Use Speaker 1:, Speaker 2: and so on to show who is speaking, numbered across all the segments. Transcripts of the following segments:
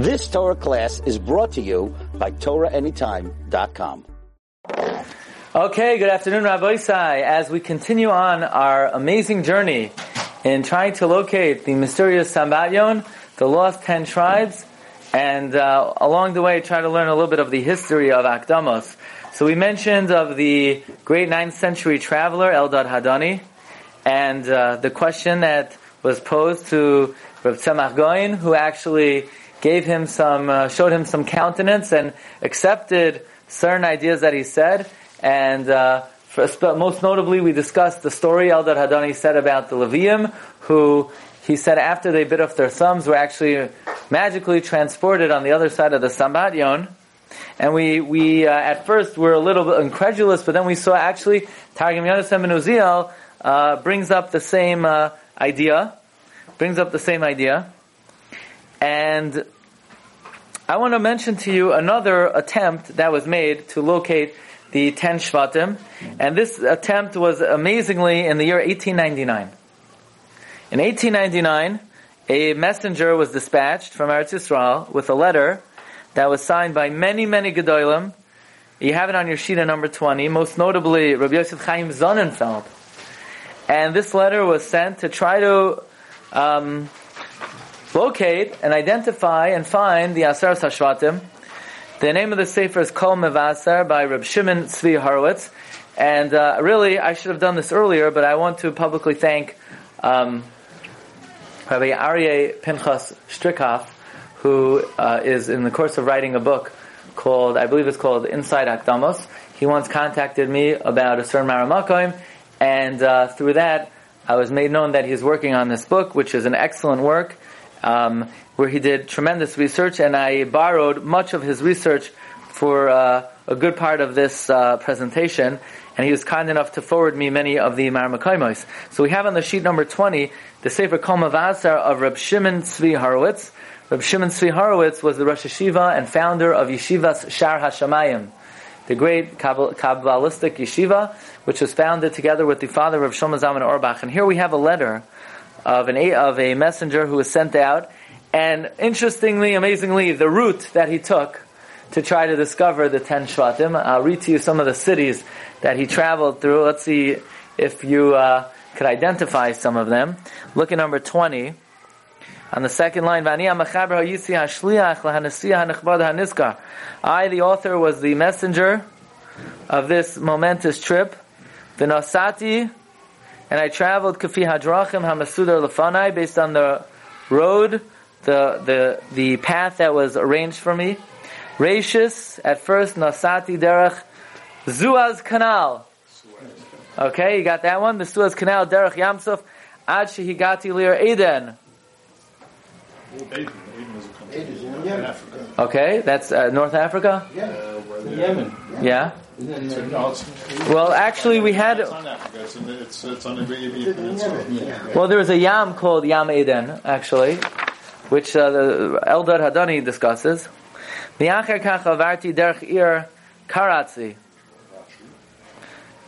Speaker 1: This Torah class is brought to you by TorahAnytime.com.
Speaker 2: Okay, good afternoon, Rabbi Isai. As we continue on our amazing journey in trying to locate the mysterious Sambatyon, the lost ten tribes, and uh, along the way try to learn a little bit of the history of Akdamos. So we mentioned of the great 9th century traveler Eldad Hadani, and uh, the question that was posed to Rav Tzemach Goin, who actually gave him some, uh, showed him some countenance and accepted certain ideas that he said. And uh, for, most notably, we discussed the story Eldad Hadani said about the Levium, who he said after they bit off their thumbs were actually magically transported on the other side of the Sambatyon. And we, we uh, at first were a little bit incredulous, but then we saw actually Targum Yonasem ben Uziel uh, brings up the same uh, idea, brings up the same idea. And I want to mention to you another attempt that was made to locate the ten Shvatim, and this attempt was amazingly in the year 1899. In 1899, a messenger was dispatched from Eretz Yisrael with a letter that was signed by many, many Gedolim. You have it on your sheet at number 20, most notably Rabbi Yosef Chaim Sonnenfeld. And this letter was sent to try to um, locate and identify and find the Asar Sashvatim. The name of the sefer is Kol Mevasar by Reb Shimon Tzvi Horowitz. And uh, really, I should have done this earlier, but I want to publicly thank um, Rabbi Aryeh Pinchas Strickhoff, who uh, is in the course of writing a book called, I believe it's called Inside Akdamos. He once contacted me about a certain Maramakoim, and uh, through that, I was made known that he's working on this book, which is an excellent work um, where he did tremendous research, and I borrowed much of his research for uh, a good part of this uh, presentation. And he was kind enough to forward me many of the Maramakoimos. So we have on the sheet number 20 the Sefer Kol Mevasar of Reb Shimon Tzvi Horowitz. Reb Shimon Tzvi Horowitz was the Rosh Yeshiva and founder of Yeshivas Shar HaShamayim, the great Kabbalistic yeshiva, which was founded together with the father of Shlomo Zalman Auerbach. And here we have a letter of an of a messenger who was sent out, and interestingly, amazingly, the route that he took to try to discover the ten Shvatim. I'll read to you some of the cities that he traveled through. Let's see if you uh, could identify some of them. Look at number twenty. On the second line, I, the author, was the messenger of this momentous trip. The Nasati and I traveled kafi hadrachim hamasudar lefanai based on the road, the the the path that was arranged for me. Rashis at first nasati derech Zuaz Canal. Okay, you got that one. The Suez Canal derech Yamsuf ad shehigati lir Eden. Okay, that's uh, North Africa.
Speaker 3: Yeah, Yemen.
Speaker 2: Yeah. Well, actually, we had. Well, there was a yam called Yam Eden, actually, which uh, the Eldad Hadani discusses.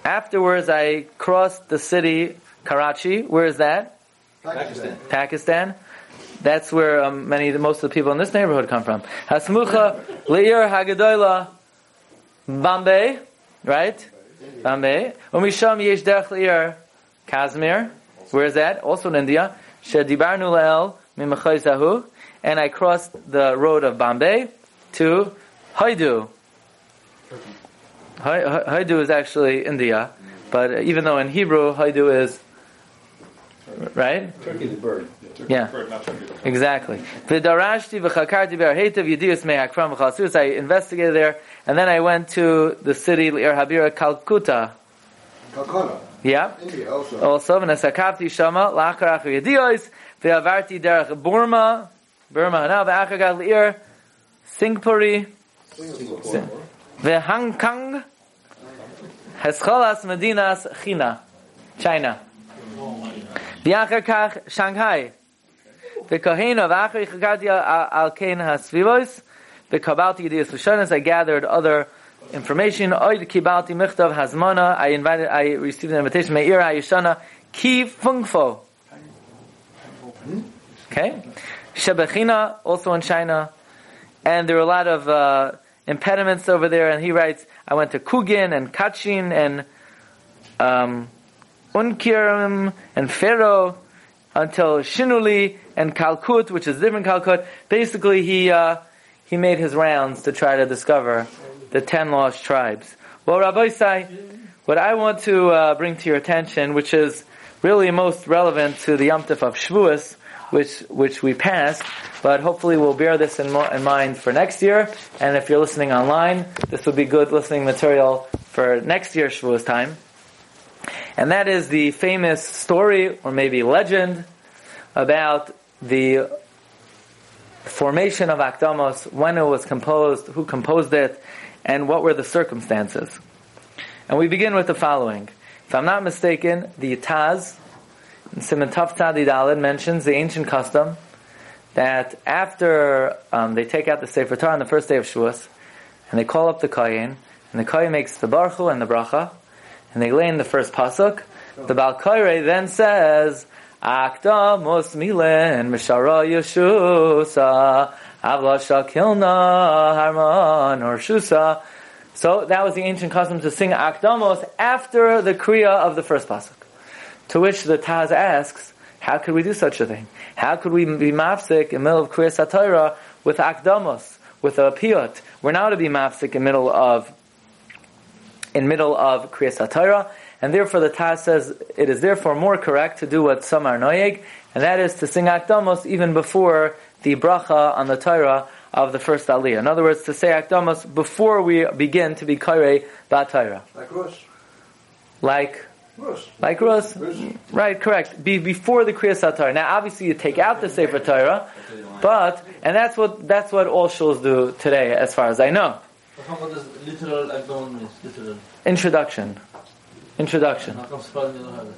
Speaker 2: Afterwards, I crossed the city Karachi. Where is that?
Speaker 3: Pakistan.
Speaker 2: Pakistan. That's where um, many, most of the people in this neighborhood come from. Hasmucha Leir Hagadoila Bombay, right? Bombay. Umisham Yesh Derech Leir Kazmir. Where is that? Also in India. Shedibarnu Leel Mimachayzahu. And I crossed the road of Bombay to Haidu. Haidu is actually India, but even though in Hebrew Haidu is right?
Speaker 3: Turkey the bird.
Speaker 2: Yeah, exactly. V'darashti v'chakarti v'arheitav yidiyus me'akram v'chasus. I investigated there, and then I went to the city Ir Habira, Calcutta.
Speaker 3: Calcutta.
Speaker 2: Yeah.
Speaker 3: India also.
Speaker 2: Also, v'nesakavti shama la'achar achar yidiyos v'avarti derech Burma, Burma now v'achar gal Ir Singapore
Speaker 3: Singapore.
Speaker 2: v'Hong Kong Hescholas Medinas China, China. V'achar kach Shanghai. V'kohena v'achar chagati al kein hasvivos. V'kabalti yediyas l'shonas. I gathered other information. Oid kibalti michtav hazmana. I invited, I received an invitation. Me'ir ha'yishana ki fungfo. Okay. Shebechina, also in China. and there were a lot of uh, impediments over there. And he writes, I went to Kugin and Kachin and um, Unkirim and Pharaoh until Shinuli and Kalkut, which is different Kalkut. Basically, he uh, he made his rounds to try to discover the ten lost tribes. Well, Rabbi Sai, what I want to uh, bring to your attention, which is really most relevant to the Yom of Shavuos, which which we passed, but hopefully we'll bear this in, mo- in mind for next year. And if you're listening online, this would be good listening material for next year's Shavuos time. And that is the famous story, or maybe legend, about the formation of Akdamos, when it was composed, who composed it, and what were the circumstances. And we begin with the following. If I'm not mistaken, the Taz, Simon Taf Tzadi Daled, mentions the ancient custom that after um, they take out the Sefer Torah on the first day of Shavuos, and they call up the Kayin, and the Kayin makes the Baruch and the Bracha, and they lay in the first pasuk. The Balkaire then says, Akta Mosmilen Mishara Yeshusa Avla Shakilna Harman or Shusa. So that was the ancient custom to sing Akdamos after the Kriya of the first pasuk. To which the Taz asks, how could we do such a thing? How could we be mafsik in the middle of Kriya Satira with Akdamos, with a piyut? We're now to be mafsik in the middle of in middle of Kriyas HaTorah, and therefore the Taz says it is therefore more correct to do what some are noyeg, and that is to sing Akdamos even before the bracha on the Torah of the first Aliyah. In other words, to say Akdamos before we begin to be Kairei Torah.
Speaker 3: Like Rus.
Speaker 2: Like,
Speaker 3: Rus.
Speaker 2: like Rus.
Speaker 3: Rus.
Speaker 2: Right, correct. Be before the Kriyas HaTorah. Now obviously you take out the Sefer Torah, but, and that's what, that's what all shuls do today as far as I know.
Speaker 4: What does literal Agdon means? Literal.
Speaker 2: Introduction. Introduction.
Speaker 4: How come Sfardim don't have it?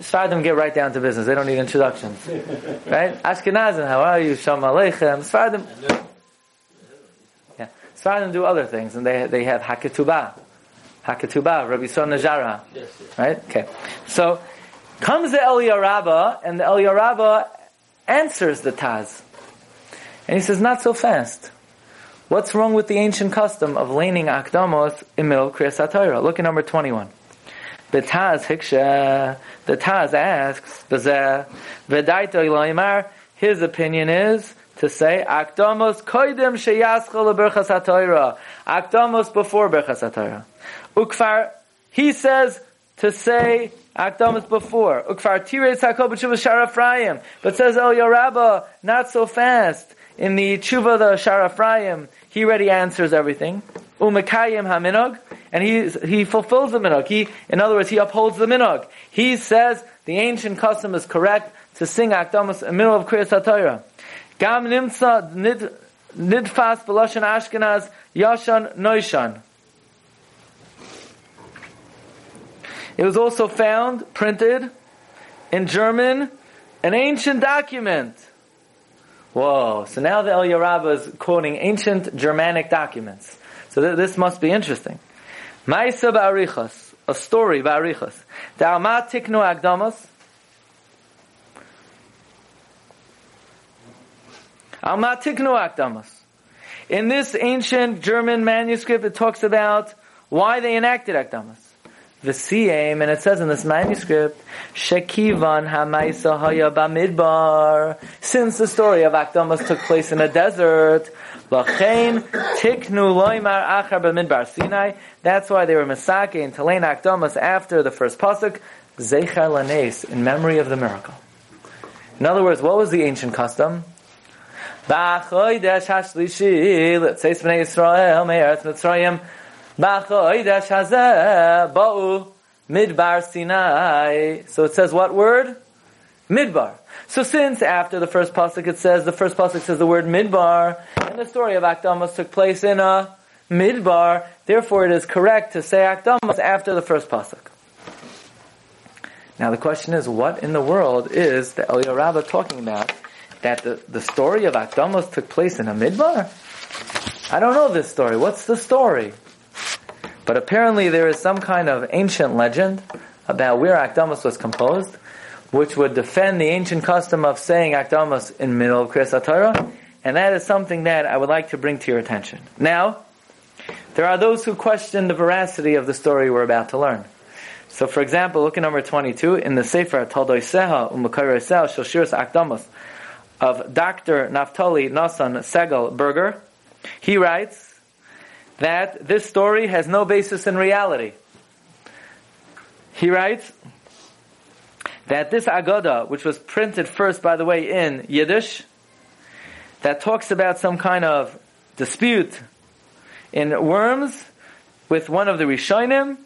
Speaker 2: Sfardim get right down to business. They don't need introductions. right? Ashkenazim, how are you? Shalom Aleichem. Sfardim, yeah. Sfardim do other things, and they, they have Haketubah. Haketubah, Rabbi Son Najara.
Speaker 4: Yes, yes.
Speaker 2: Right? Okay. So, comes the Eliyahu Rabbah, and the Eliyahu Rabbah answers the Taz. And he says, not so fast. What's wrong with the ancient custom of laning akdamos in middle Kriyas HaTorah? Look at number 21. The Taz Hiksha, the Taz asks, "V'zeh v'daito. His opinion is to say akdamos koidem sheyaschol leberchas haTorah. Akdamos before berchas haTorah. Ukfar, he says to say akdamos before. Ukfar tires hakol b'tshuva Shaar Ephraim. But says oh, El Yorabba, not so fast. In the tshuva the Shaar Ephraim, he already answers everything. Umekayim haminog, and he he fulfills the minog. He, in other words, he upholds the minog. He says the ancient custom is correct to sing akdamas in the middle of Kriyas HaTorah. Gam nid nidfas b'lashon Ashkenaz yashan noishan. It was also found printed in German, an ancient document. Whoa! So now the El Yarabba is quoting ancient Germanic documents. So th- this must be interesting. Maisa ba'arichas, a story ba'arichas. Da'ama tiknu agdamas. Alma tiknu agdamas. In this ancient German manuscript, it talks about why they enacted agdamas. The siyam, and it says in this manuscript, Shekivan hamaisa haya bamidbar. Since the story of Akdamas took place in a desert, Lachain tiknu loymar achar b'midbar Sinai. That's why they were misake and Talain Akdamas after the first pasuk, Zeichar lanes, in memory of the miracle. In other words, what was the ancient custom? Let's say me'eretz Mitzrayim, b'achodesh hazeh, ba'u, midbar Sinai. So it says what word? Midbar. So since after the first pasuk it says, the first pasuk says the word midbar, and the story of Akdamas took place in a midbar, therefore it is correct to say Akdamas after the first pasuk. Now the question is, what in the world is the Eliyahu Rabbah talking about? That the, the story of Akdamas took place in a midbar? I don't know this story. What's the story? But apparently there is some kind of ancient legend about where Akdamas was composed, which would defend the ancient custom of saying Akdamas in middle of Kriyas HaTorah, And that is something that I would like to bring to your attention. Now, there are those who question the veracity of the story we're about to learn. So, for example, look at number 22 in the Sefer Taldoiseha Umakaroseha Shoshiras Akdamos of Dr. Naftali Nasan Segal Berger. He writes that this story has no basis in reality. He writes that this Agoda, which was printed first, by the way, in Yiddish, that talks about some kind of dispute in Worms with one of the Rishonim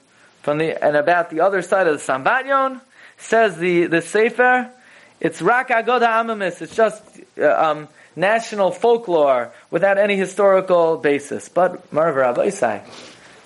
Speaker 2: from the and about the other side of the Sambatyon says the the Sefer it's Rak Agoda Amamis it's just uh, um, national folklore without any historical basis but Marv Rabbi Isai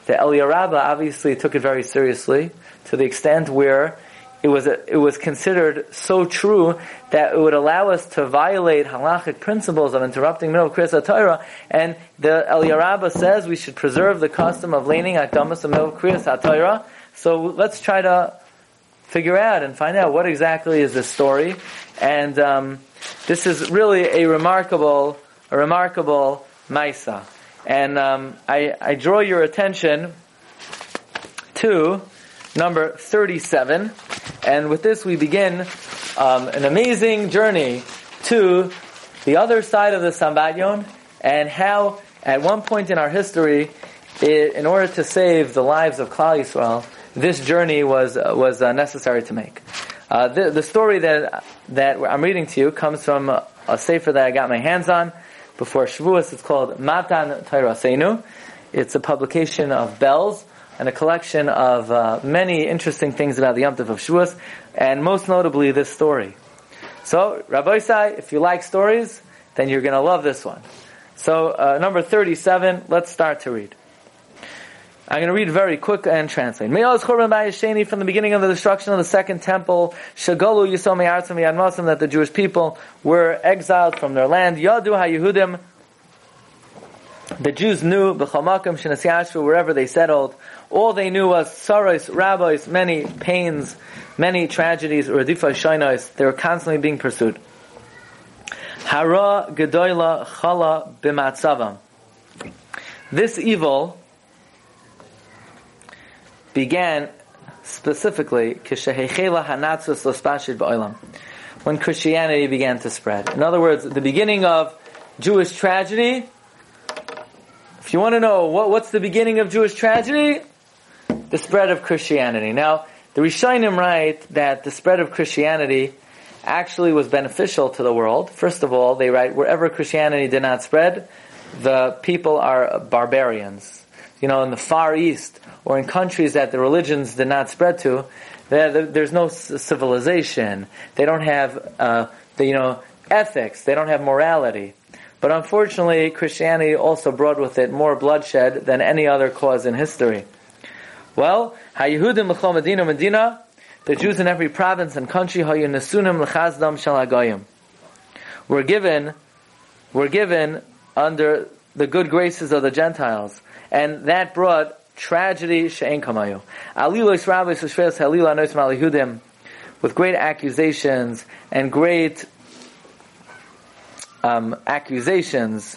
Speaker 2: the Elia Rabba obviously took it very seriously to the extent where it was it was considered so true that it would allow us to violate halachic principles of interrupting middle Kriyas Torah. And the El Yarabba says we should preserve the custom of leaning Akdamas and middle Kriyas Torah. So let's try to figure out and find out what exactly is this story. And um, this is really a remarkable, a remarkable Maisa. And um, I, I draw your attention to number 37. And with this, we begin um, an amazing journey to the other side of the Sambatyon and how, at one point in our history, it, in order to save the lives of Klal Yisrael, this journey was uh, was uh, necessary to make. Uh, the, the story that that I'm reading to you comes from a, a sefer that I got my hands on before Shavuos. It's called Matan Tairasenu. It's a publication of Belz and a collection of uh, many interesting things about the Yom Tov of Shavuos, and most notably this story. So, Rabbi Isai, if you like stories, then you're going to love this one. So, uh, number 37, let's start to read. I'm going to read very quick and translate. Me'oz Churban Bayesheni from the beginning of the destruction of the second temple, Shagalu Yisrael Me'artzim Yad that the Jewish people were exiled from their land. Yadu HaYehudim, the Jews knew, B'chamakim Shenas wherever they settled, all they knew was sorrows, rabbis, many pains, many tragedies, Radifa Shainos, they were constantly being pursued. Hara Gedoyla Chala B'matzavam. This evil began specifically when Christianity began to spread. In other words, the beginning of Jewish tragedy. If you want to know what, what's the beginning of Jewish tragedy, the spread of Christianity. Now, the Rishonim write that the spread of Christianity actually was beneficial to the world. First of all, they write wherever Christianity did not spread, the people are barbarians. You know, in the Far East, or in countries that the religions did not spread to, there's no civilization. They don't have, uh, the, you know, ethics. They don't have morality. But unfortunately, Christianity also brought with it more bloodshed than any other cause in history. Well, HaYehudim L'chol Medina Medina, the Jews in every province and country, HaYunesunim L'chazdam Shal HaGoyim, were given, were given under the good graces of the Gentiles. And that brought tragedy she'en malihudim with great accusations and great um, accusations.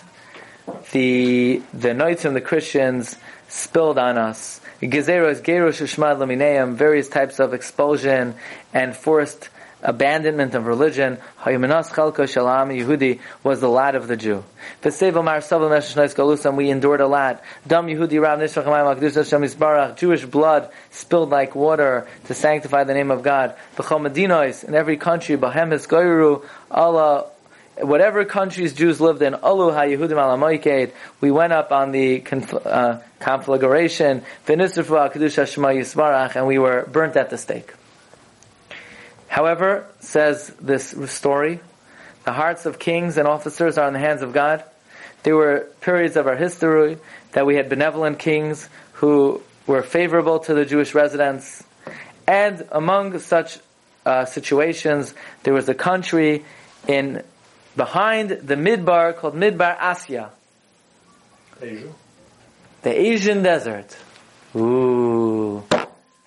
Speaker 2: The the noitzim, the Christians, spilled on us. Gezeros, gerosh, ushmad lamineim, various types of expulsion and forced abandonment of religion, Yehudi was the lot of the Jew. We endured a lot. Yehudi Rav Jewish blood spilled like water to sanctify the name of God. in every country, Bahemis Goyru, Allah whatever countries Jews lived in, Alu HaYehudim Alamoiked, we went up on the confl- uh, conflagration, and we were burnt at the stake. However, says this story, the hearts of kings and officers are in the hands of God. There were periods of our history that we had benevolent kings who were favorable to the Jewish residents. And among such uh, situations, there was a country in behind the Midbar called Midbar Asya.
Speaker 3: Asia.
Speaker 2: The Asian desert. Ooh.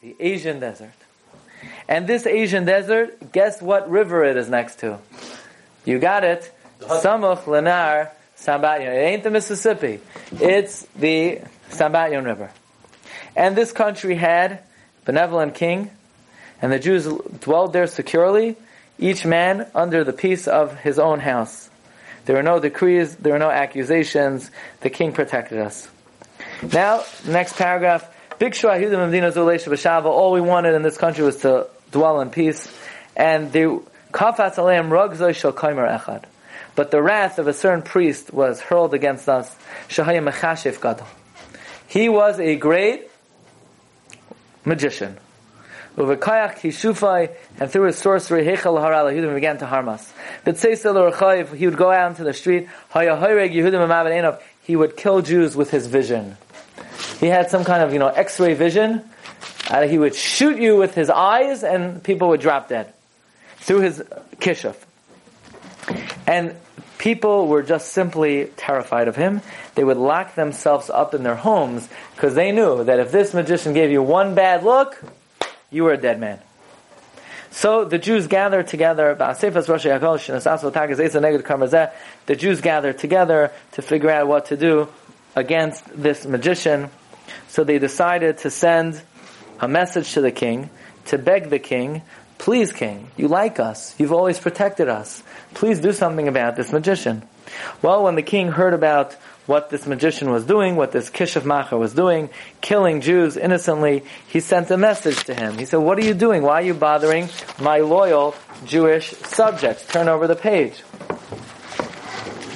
Speaker 2: The Asian desert. And this Asian desert, guess what river it is next to? You got it. Samuch Lenar Sambatyon. It ain't the Mississippi. It's the Sambatyon River. And this country had benevolent king, and the Jews dwelled there securely, each man under the peace of his own house. There were no decrees, there were no accusations. The king protected us. Now, next paragraph. All we wanted in this country was to dwell in peace. And the kafat aleim ragzoi shel echad. But the wrath of a certain priest was hurled against us. Shahaya mechashif gadol. He was a great magician. Uvekayach kishufai, and through his sorcery, Hechel Haral Yehudim began to harm us. But Seisel he would go out into the street, he would kill Jews with his vision. He had some kind of, you know, x-ray vision. Uh, he would shoot you with his eyes and people would drop dead. Through his kishuf. And people were just simply terrified of him. They would lock themselves up in their homes because they knew that if this magician gave you one bad look, you were a dead man. So the Jews gathered together. The Jews gathered together to figure out what to do against this magician. So they decided to send a message to the king to beg the king, please king, you like us, you've always protected us. Please do something about this magician. Well, when the king heard about what this magician was doing, what this Kishav Macher was doing, killing Jews innocently, he sent a message to him. He said, what are you doing? Why are you bothering my loyal Jewish subjects? Turn over the page.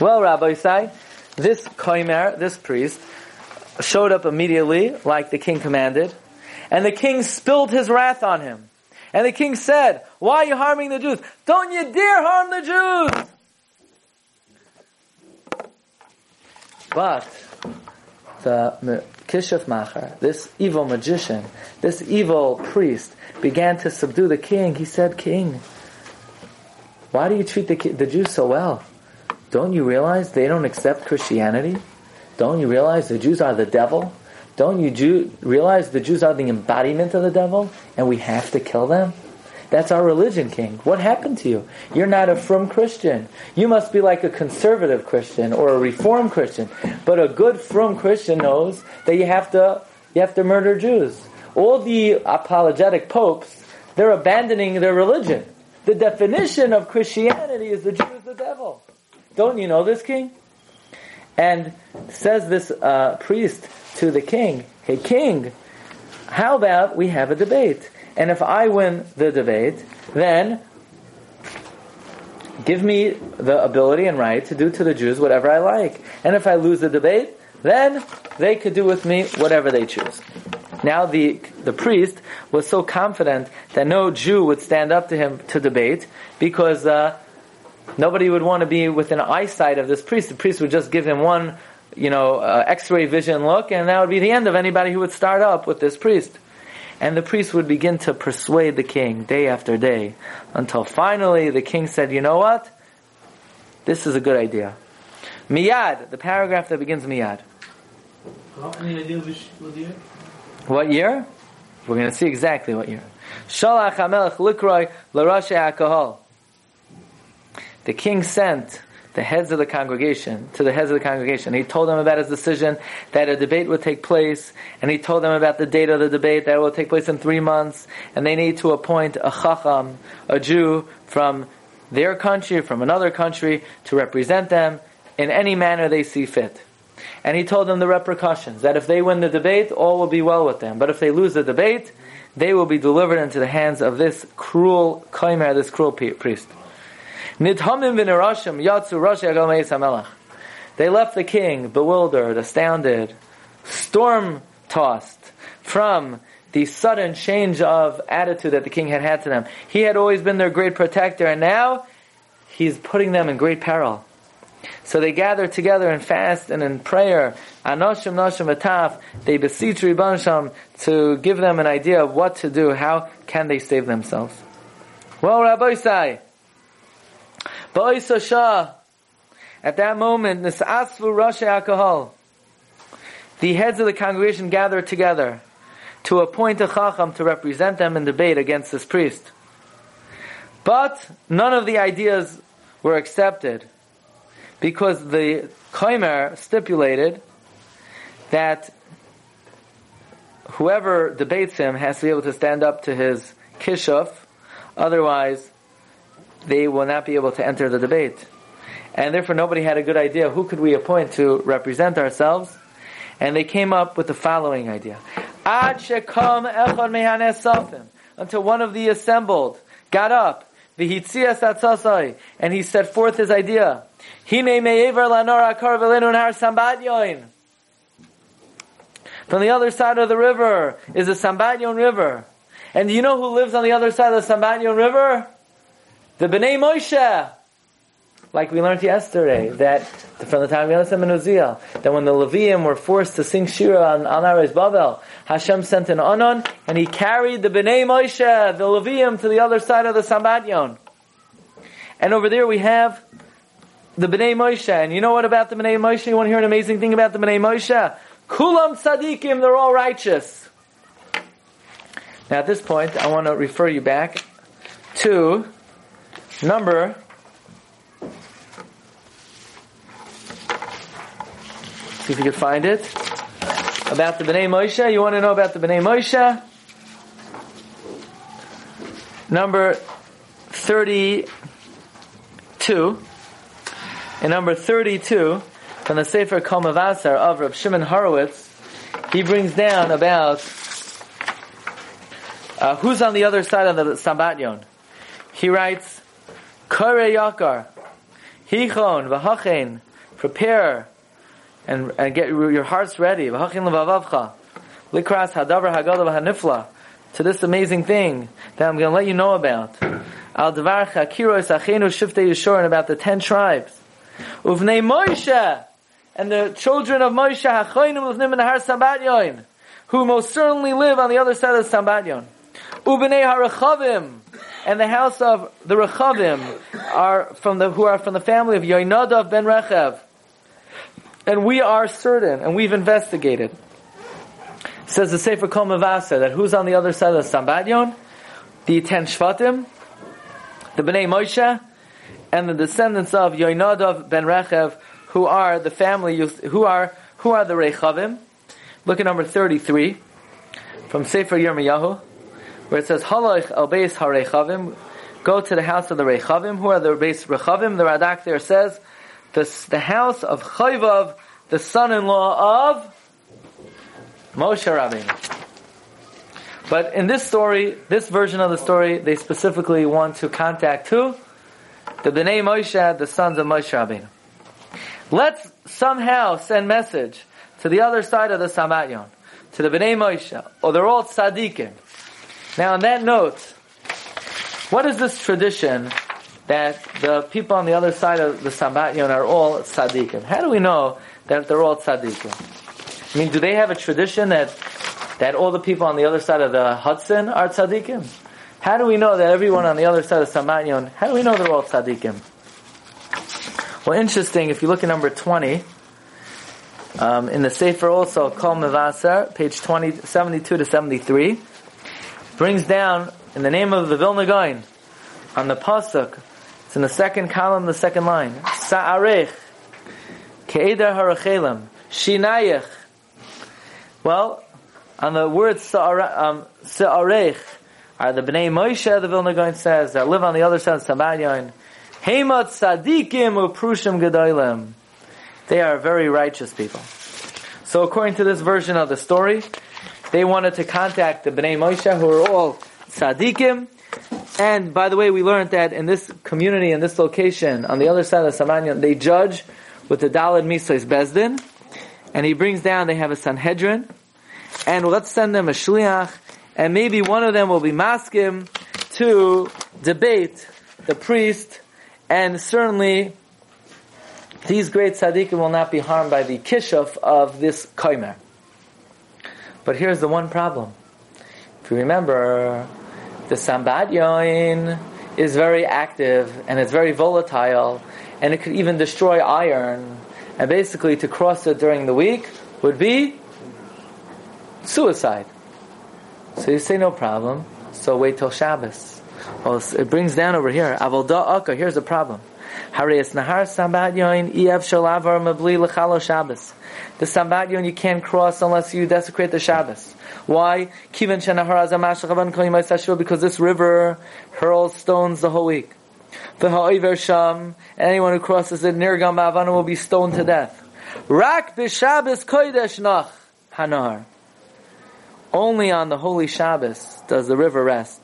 Speaker 2: Well, Rabbi Isai, this Koimer, this priest, showed up immediately, like the king commanded, and the king spilled his wrath on him. And the king said, why are you harming the Jews? Don't you dare harm the Jews! But the Kishuf Macher, this evil magician, this evil priest, began to subdue the king. He said, King, why do you treat the, the Jews so well? Don't you realize they don't accept Christianity? Don't you realize the Jews are the devil? Don't you Jew, realize the Jews are the embodiment of the devil and we have to kill them? That's our religion, King. What happened to you? You're not a frum Christian. You must be like a conservative Christian or a reform Christian. But a good frum Christian knows that you have to you have to murder Jews. All the apologetic popes, they're abandoning their religion. The definition of Christianity is the Jew is the devil. Don't you know this, King? And says this uh, priest to the king, "Hey, King, how about we have a debate?" And if I win the debate, then give me the ability and right to do to the Jews whatever I like. And if I lose the debate, then they could do with me whatever they choose. Now the, the priest was so confident that no Jew would stand up to him to debate because uh, nobody would want to be within eyesight of this priest. The priest would just give him one, you know, uh, X-ray vision look, and that would be the end of anybody who would start up with this priest. And the priest would begin to persuade the king day after day until finally the king said, you know what? This is a good idea. Miyad, the paragraph that begins Miyad.
Speaker 4: Any idea what year?
Speaker 2: What year? We're going to see exactly what year. Shalach HaMelech Likroy L'Rashi HaKahal. The king sent the heads of the congregation, to the heads of the congregation. He told them about his decision that a debate would take place, and he told them about the date of the debate that it will take place in three months, and they need to appoint a chacham, a Jew from their country, from another country, to represent them in any manner they see fit. And he told them the repercussions, that if they win the debate, all will be well with them. But if they lose the debate, they will be delivered into the hands of this cruel kaimer, this cruel priest. Nidhamim v'nerashim yatsu rashi agal. They left the king bewildered, astounded, storm tossed from the sudden change of attitude that the king had had to them. He had always been their great protector, and now he's putting them in great peril. So they gather together in fast and in prayer. Anoshim noshim ataf. They beseech Ribbansham to give them an idea of what to do. How can they save themselves? Well, Rabbi Shah. At that moment, Nisasvu Rashi alcohol. The heads of the congregation gathered together to appoint a chacham to represent them in debate against this priest. But none of the ideas were accepted because the Kaimer stipulated that whoever debates him has to be able to stand up to his kishuf, otherwise they will not be able to enter the debate. And therefore nobody had a good idea who could we appoint to represent ourselves. And they came up with the following idea. Ad shekam. Until one of the assembled got up, and he set forth his idea. Hine me'ever lanor akar v'lenu har sambadyoin. From the other side of the river is the Sambatyon River. And you know who lives on the other side of the Sambatyon River? The Bnei Moshe. Like we learned yesterday, that from the time of Yonasem and Uziel, that when the Levium were forced to sing Shira on, on Ares Babel, Hashem sent an Anon, and he carried the Bnei Moshe, the Levium, to the other side of the Sambatyon. And over there we have the Bnei Moshe. And you know what about the Bnei Moshe? You want to hear an amazing thing about the Bnei Moshe? Kulam tzadikim, they're all righteous. Now at this point, I want to refer you back to number See if you can find it. About the Bnei Moshe. You want to know about the Bnei Moshe? Number 32. and number 32, from the Sefer Kol Mavasar of Reb Shimon Horowitz, he brings down about uh, who's on the other side of the Sambatyon. He writes, Kore Yakar, Hichon, Vahachen, prepare and, and get your hearts ready. V'hachin levavavcha, likras hadavar hagadav hanifla, to this amazing thing that I'm going to let you know about. Al devarcha kiros achenu shiftei yishorin about the ten tribes. Uvnei Moshe, and the children of Moshe hachoinim lefnim in har Sambatyon, who most certainly live on the other side of Sambatyon. Ubnei harachavim, and the house of the Rechavim are from the who are from the family of Yoinadav ben Rechev. And we are certain, and we've investigated. Says the Sefer Kol Mavasa that who's on the other side of the Sambatyon? The ten Shvatim, the Bnei Moshe, and the descendants of Yoinadav ben Rechev, who are the family, who are who are the Rechavim. Look at number thirty-three from Sefer Yirmiyahu, where it says Haloich al HaRechavim. Go to the house of the Rechavim. Who are the Beis Rechavim? The Radak there says the, the house of Chayvav, the son-in-law of Moshe Rabbeinu. But in this story, this version of the story, they specifically want to contact who? The Bnei Moshe, the sons of Moshe Rabbeinu. Let's somehow send message to the other side of the Sambatyon, to the Bnei Moshe, or they're all tzaddikim. Now on that note, what is this tradition that the people on the other side of the Sambatyon are all tzaddikim. How do we know that they're all tzaddikim? I mean, do they have a tradition that that all the people on the other side of the Hudson are tzaddikim? How do we know that everyone on the other side of Sambatyon, how do we know they're all tzaddikim? Well, interesting, if you look at number 20, um, in the Sefer also, Kol Mevasar, page 20, 72 to 73, brings down, in the name of the Vilna Gaon, on the Pasuk, it's in the second column, the second line. Sa'arech. Ke'eder harachelim. Shinayech. Well, on the word sa'arech um, are the Bnei Moshe, the Vilna Gaon says, that live on the other side of Sambatyon. Heimat tzadikim uprushim gedolim. They are very righteous people. So according to this version of the story, they wanted to contact the Bnei Moshe, who are all tzadikim, and by the way, we learned that in this community, in this location, on the other side of Sambatyon, they judge with the Dalad Misois Bezdin, and he brings down, they have a Sanhedrin, and let's send them a Shliach, and maybe one of them will be Maskim to debate the priest, and certainly these great tzaddikim will not be harmed by the kishuf of this koimer. But here's the one problem. If you remember, the Sambatyon is very active and it's very volatile and it could even destroy iron. And basically to cross it during the week would be suicide. So you say no problem. So wait till Shabbos. Well, it brings down over here. Avalda Akka, here's the problem. Harias Nahar Sambat Yoin Ev Shalavar Mabli Lechalo Shabbos. The Sambat Yoin you can't cross unless you desecrate the Shabbos. Why? Kivan Shenahar Azamash Chavan because this river hurls stones the whole week. The Ha'iver Sham, anyone who crosses it, Nirgam Avana will be stoned to death. Rak b'Shabbos Kodesh Nach Hanar. Only on the holy Shabbos does the river rest.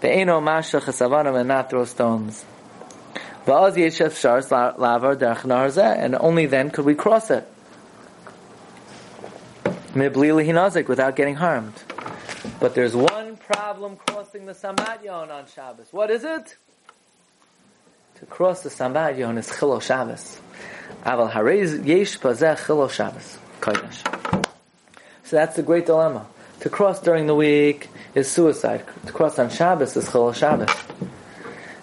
Speaker 2: The Eno Masha Chesavanim and not throw stones. And only then could we cross it. Without getting harmed. But there's one problem crossing the Sambatyon on Shabbos. What is it? To cross the Sambatyon is Chilo Shabbos. Aval Yesh. So that's the great dilemma. To cross during the week is suicide. To cross on Shabbos is Chilo Shabbos.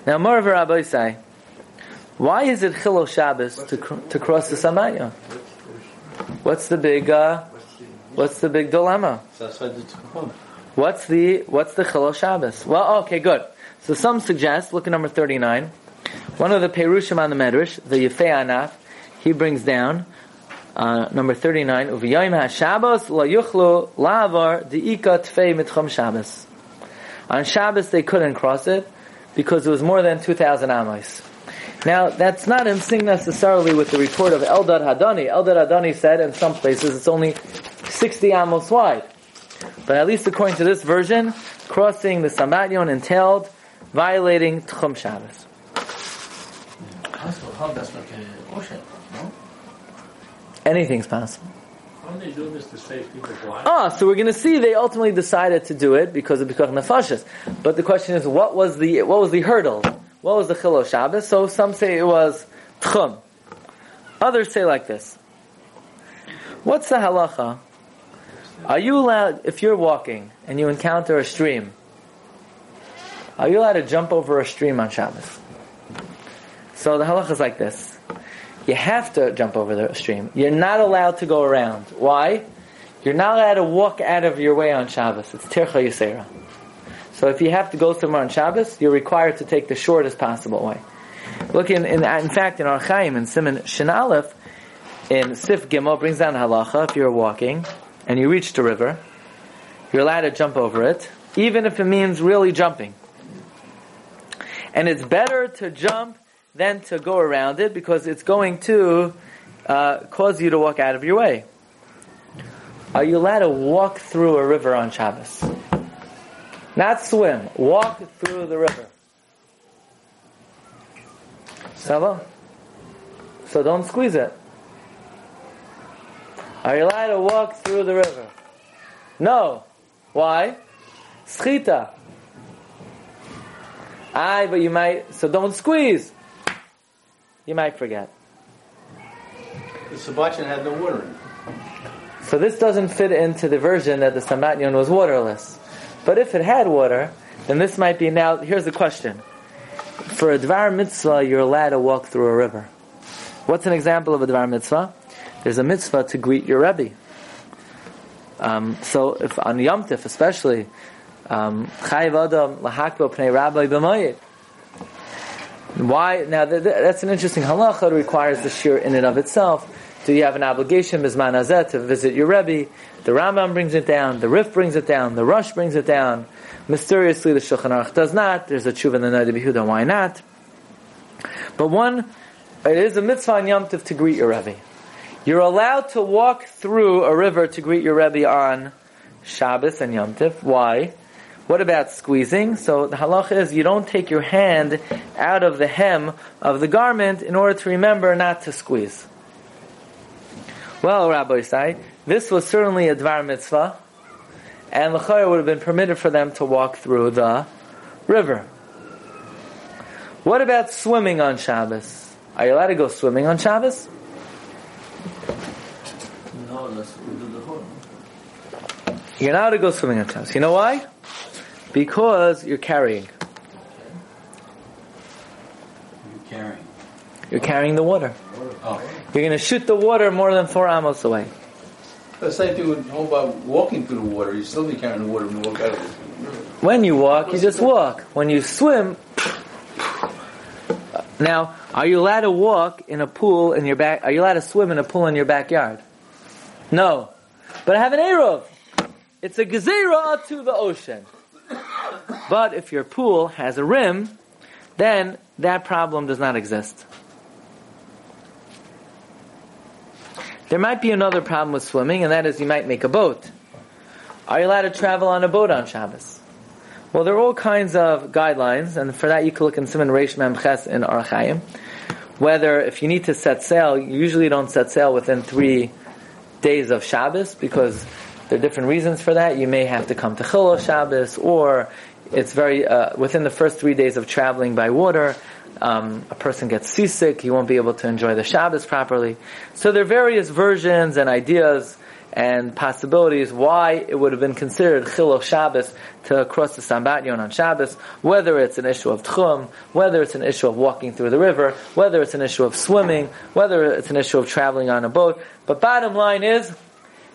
Speaker 2: Now, Morav Rabbi say, why is it Chilo Shabbos to, to cross the Samaya? What's the big, uh, what's the big dilemma? What's the, what's the Chilo Shabbos? Well, okay, good. So some suggest, look at number 39, one of the Perushim on the Medrash, the Yefei Anaf, he brings down, uh, number 39, Uviyayim HaShabbos la yuchlu lavar di'ika tfei mitchom Shabbos. On Shabbos they couldn't cross it because it was more than 2,000 amos. Now, that's not in sync necessarily with the report of Eldad Hadani. Eldad Hadani said in some places it's only 60 amos wide. But at least according to this version, crossing the Sambatyon entailed violating Tchum Shabbos.
Speaker 4: Also, how that's like an ocean, no?
Speaker 2: Anything's possible.
Speaker 3: Why are they doing this to save people's lives?
Speaker 2: Ah, so we're going to see they ultimately decided to do it because of Bikuch Nefashis. But the question is, what was the what was the hurdle? What was the Chilo Shabbos? So some say it was Tchum. Others say like this. What's the halacha? Are you allowed, if you're walking and you encounter a stream, are you allowed to jump over a stream on Shabbos? So the halacha is like this. You have to jump over the stream. You're not allowed to go around. Why? You're not allowed to walk out of your way on Shabbos. It's Tircha Yisera. So if you have to go somewhere on Shabbos, you're required to take the shortest possible way. Look in, in, in fact, in Orach Chaim, in Simon Shin in Sif Gimel brings down halacha, if you're walking, and you reach the river, you're allowed to jump over it, even if it means really jumping. And it's better to jump than to go around it because it's going to uh, cause you to walk out of your way. Are you allowed to walk through a river on Shabbos? Not swim. Walk through the river. Sava? So don't squeeze it. Are you allowed to walk through the river? No. Why? Schita. Aye, but you might, so don't squeeze. You might forget.
Speaker 5: The Sabachin had no water in it.
Speaker 2: So this doesn't fit into the version that the Sambatyon was waterless. But if it had water, then this might be now, here's the question. For a Dvar mitzvah, you're allowed to walk through a river. What's an example of a Dvar mitzvah? There's a mitzvah to greet your Rebbe. Um, so if on Yom Tif especially, um, Chayiv Adam lahakbo pnei Rabbi b'mayit. Why? Now th- th- that's an interesting halacha. It requires the shir in and of itself. Do you have an obligation, Mizman Hazeh, to visit your Rebbe? The Rambam brings it down, the Rif brings it down, the Rosh brings it down. Mysteriously, the Shulchan Aruch does not. There's a tshuva in the Noda Biyehuda, why not? But one, it is a mitzvah on Yom Tiv to greet your Rebbe. You're allowed to walk through a river to greet your Rebbe on Shabbos and Yom Tiv. Why? What about squeezing? So the halacha is you don't take your hand out of the hem of the garment in order to remember not to squeeze. Well, Rabbi Isai, this was certainly a Dvar mitzvah, and L'chayr would have been permitted for them to walk through the river. What about swimming on Shabbos? Are you allowed to go swimming on Shabbos?
Speaker 4: No, that's we do the whole.
Speaker 2: You're not allowed to go swimming on Shabbos. You know why? Because you're carrying.
Speaker 5: You're carrying.
Speaker 2: You're carrying the water.
Speaker 5: Oh.
Speaker 2: You're going to shoot the water more than four amos away.
Speaker 5: The same thing with how about walking through the water. You still be carrying the water when you walk out of it.
Speaker 2: When you walk, you just walk. When you swim, Now, are you allowed to walk in a pool in your back? Are you allowed to swim in a pool in your backyard? No. But I have an Eruv. It's a gezerah to the ocean. But if your pool has a rim, then that problem does not exist. There might be another problem with swimming, and that is you might make a boat. Are you allowed to travel on a boat on Shabbos? Well, there are all kinds of guidelines, and for that you can look in Siman Reish Mem Ches in Orach Chaim. Whether if you need to set sail, you usually don't set sail within three days of Shabbos because there are different reasons for that. You may have to come to Chilul Shabbos, or it's very uh, within the first three days of traveling by water. Um, a person gets seasick, he won't be able to enjoy the Shabbos properly. So there are various versions and ideas and possibilities why it would have been considered Chilul Shabbos to cross the Sambatyon on Shabbos, whether it's an issue of Tchum, whether it's an issue of walking through the river, whether it's an issue of swimming, whether it's an issue of traveling on a boat. But bottom line is,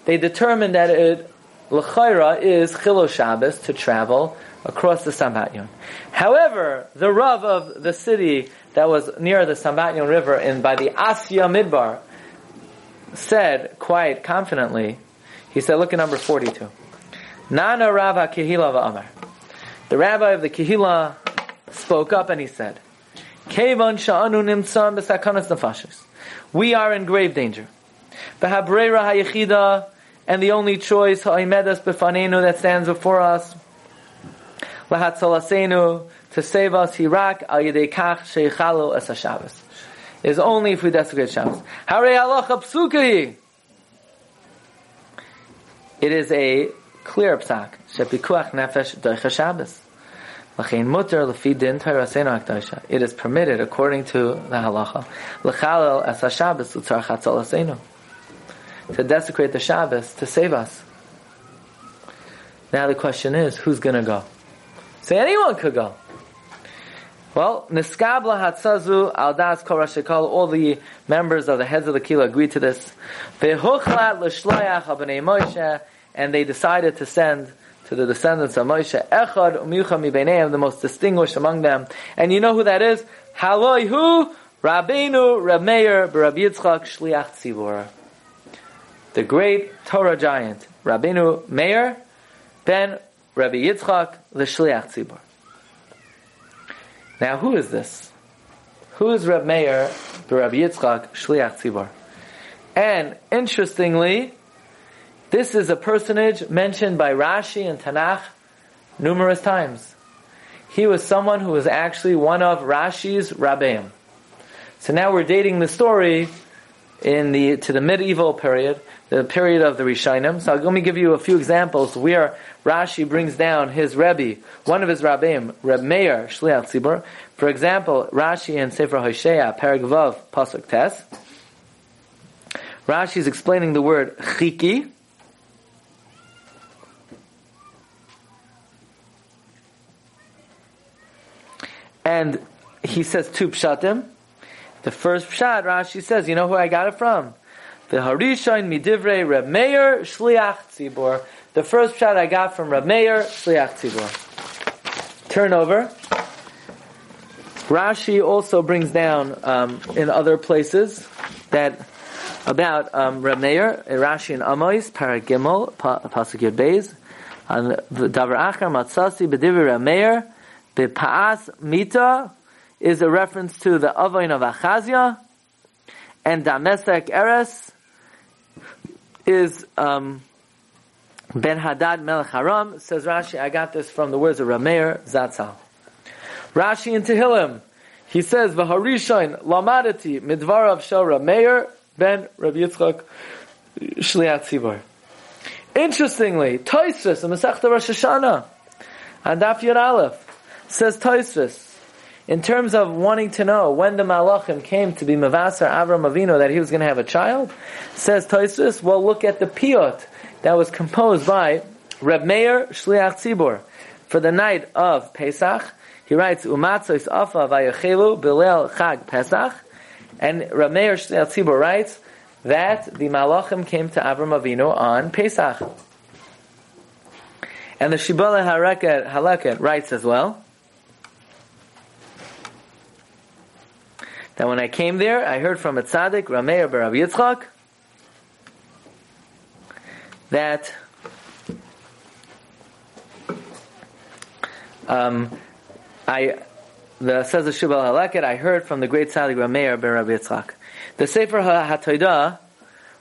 Speaker 2: they determined that it, L'chaira, is Chilul Shabbos to travel across the Sambatyon. However, the Rav of the city that was near the Sambatyon River in by the Asya Midbar said quite confidently, he said, look at number 42. Nana Rava Kehila Va'amar. The rabbi of the Kehila spoke up and he said, Kevan sha'anu nimtzam b'sakanas nefashis. We are in grave danger. V'habreira ha'yechida, and the only choice ha'imedas b'fanenu that stands before us, to save us, hirak al yedei kach she'ichalu es ha'shabbos is only if we desecrate Shabbos. Hare halacha psukai. It is a clear psak. Shepikuach nefesh doicha Shabbos. L'chein mutter lefi din Torasenu akdosha. It is permitted according to the halacha. L'chalel as Shabbos utzar chatzalasenu. To desecrate the Shabbos to save us. Now the question is, who's going to go? Say anyone could go. Well, Niskabla Hatzazu Aldas Korashikal, all the members of the heads of the Kila agreed to this. And they decided to send to the descendants of Moshe, Echad Umyucha Mibeneim, the most distinguished among them. And you know who that is? Haloi Hu, Rabbeinu Reb Meir Yitzchak Shliach Tzibor. The great Torah giant, Rabbeinu Meir ben Rabbi Yitzchak, the Shliach Tzibor. Now, who is this? Who is Reb Meir, the Rabbi Yitzchak, Shliach Tzibor? And interestingly, this is a personage mentioned by Rashi and Tanakh numerous times. He was someone who was actually one of Rashi's Rabbeim. So now we're dating the story in the to the medieval period, the period of the Rishonim. So let me give you a few examples where Rashi brings down his Rebbe, one of his Rabbeim, Reb Meir Shliach Tzibur. For example, Rashi in Sefer Hosea, Paragvav, Pasuk Tes. Rashi is explaining the word chiki. And he says two pshatim. The first pshat, Rashi says, you know who I got it from? The Harishain Midivrei Reb Meir Shliach Tzibor. The first shot I got from Reb Meir Shliach Tzibor. Turn over. Rashi also brings down um, in other places that about um, Reb Meir, Rashi and Amois, Paragimel, Pasuk Yud Beis, Davar Achar Matzasi B'Divrei Reb Meir, B'Paas Mita is a reference to the Avain of Achazia, and Damesek Eres is um, Ben Hadad Melech Haram. Says Rashi, I got this from the words of Rameir Zatzal. Rashi in Tehillim, he says, V'harishain lamadati midvarav shel Rameir ben Rabbi Yitzchak Shliat Tzibor. Interestingly, Toisvis in Masechta Rosh Hashanah, and Daf Aleph, says Toisvis, in terms of wanting to know when the Malachim came to be Mavasar Avram Avinu that he was going to have a child, says Toisus, well look at the piyot that was composed by Reb Meir Shliach Tzibor for the night of Pesach. He writes, Umatzos Afa Vayachelu Bilel Chag Pesach, and Reb Meir Shliach Tzibor writes that the Malachim came to Avram Avinu on Pesach. And the Shibbolei HaLeket writes as well, that when I came there, I heard from a tzaddik, Rameir Bar Rabbi Yitzchak, that um, I the says the Shubal Halakit, I heard from the great tzaddik Rameir Bar Rabbi Yitzchak. The Sefer HaToidah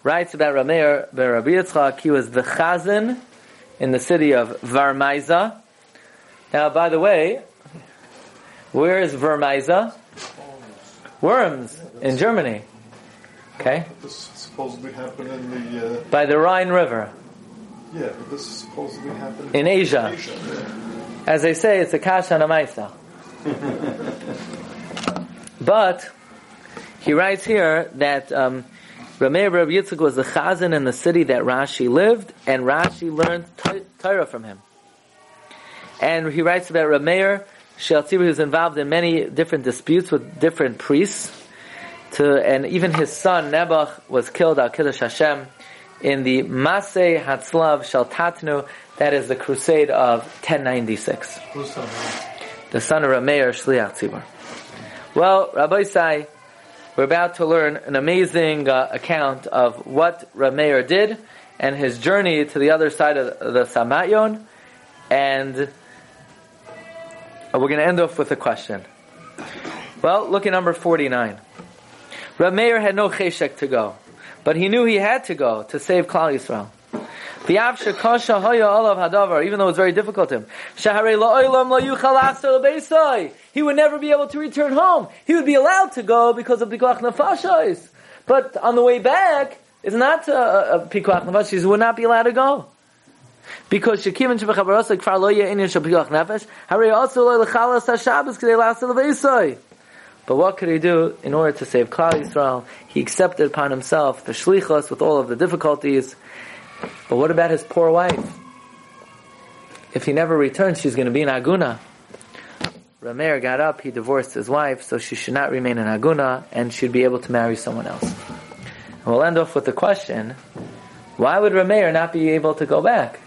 Speaker 2: writes about Rameir Bar Rabbi Yitzchak. He was the chazan in the city of Varmaiza. Now, by the way, where is Vermaiza? Worms in Germany. Okay,
Speaker 6: This supposedly happened in the. Uh,
Speaker 2: by the Rhine River
Speaker 6: yeah, but this supposedly happened
Speaker 2: in Asia.
Speaker 6: Asia. Yeah.
Speaker 2: As they say, it's a kasha and a maisa. but he writes here that um, Rameir Rabbi Yitzchak was the chazan in the city that Rashi lived, and Rashi learned Torah from him. And he writes about Rameir Sheltzibur, was involved in many different disputes with different priests. To, and even his son Nebuch was killed al Kiddush Hashem in the Maseh Hatzlav Shaltatnu, that is the crusade of 1096.
Speaker 3: Son?
Speaker 2: The son of Rameir Shliach Tzibur. Well, Rabbi Isai, we're about to learn an amazing uh, account of what Rameir did and his journey to the other side of the Sambatyon, and we're going to end off with a question. Well, look at number 49. Rameir had no cheshek to go, but he knew he had to go to save Klal Yisrael. Even though it was very difficult to him. He would never be able to return home. He would be allowed to go because of pikuach nefashos. But on the way back, it's not a, a pikuach nefashos. He would not be allowed to go. Because shekimin shebechabaros kfar lo yeh inyan shepikuach nefesh. Harei also lo lechalas hashabbos k'dei la'asel beisai. But what could he do in order to save Klal Yisrael? He accepted upon himself the shlichus with all of the difficulties. But what about his poor wife? If he never returns, she's going to be in Aguna. Rameir got up, he divorced his wife, so she should not remain in Aguna, and she'd be able to marry someone else. And we'll end off with the question, why would Rameir not be able to go back?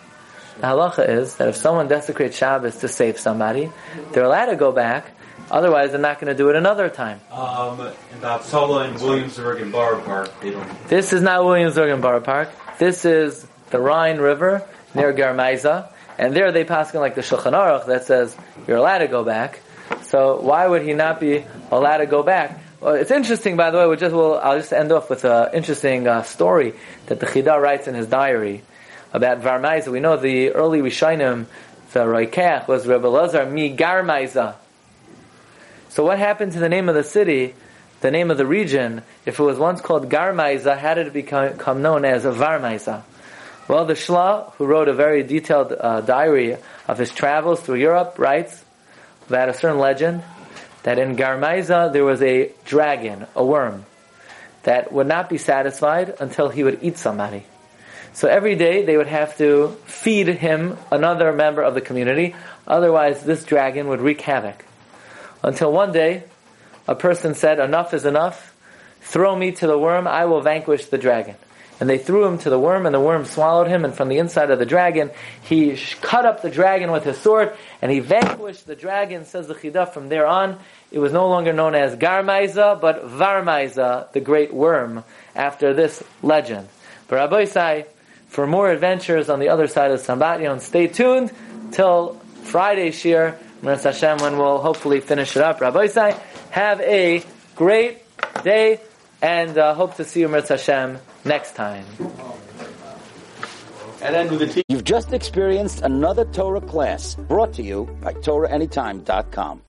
Speaker 2: The halacha is that if someone desecrates Shabbos to save somebody, they're allowed to go back, otherwise they're not going to do it another time.
Speaker 7: Um, in and Williamsburg and Borough Park, they don't.
Speaker 2: This is not Williamsburg and Borough Park. This is the Rhine River near Garmaiza, and there they pass on like the Shulchan Aruch that says you're allowed to go back. So why would he not be allowed to go back? Well, it's interesting, by the way. We just will. I'll just end off with an interesting uh, story that the Chida writes in his diary about Varmaiza. We know the early Rishonim, the Roikach, was Rebbe Lazar mi Garmaiza. So what happened to the name of the city, the name of the region, if it was once called Garmaiza, how did it become, become known as Varmaiza? Well, the Shla, who wrote a very detailed uh, diary of his travels through Europe, writes about a certain legend that in Garmaiza there was a dragon, a worm, that would not be satisfied until he would eat somebody. So every day they would have to feed him another member of the community, otherwise this dragon would wreak havoc. Until one day, a person said, enough is enough, throw me to the worm, I will vanquish the dragon. And they threw him to the worm, and the worm swallowed him, and from the inside of the dragon, he cut up the dragon with his sword, and he vanquished the dragon, says the Chidah, from there on, it was no longer known as Garmaiza, but Varmaiza, the great worm, after this legend. But Rabbi Isai, for more adventures on the other side of Sambatyon, stay tuned till Friday Shir, Miras Hashem, when we'll hopefully finish it up. Rabbi Isai, have a great day, and uh, hope to see you, Miras Hashem, next time.
Speaker 5: And then with the t-
Speaker 1: You've just experienced another Torah class brought to you by TorahAnytime.com.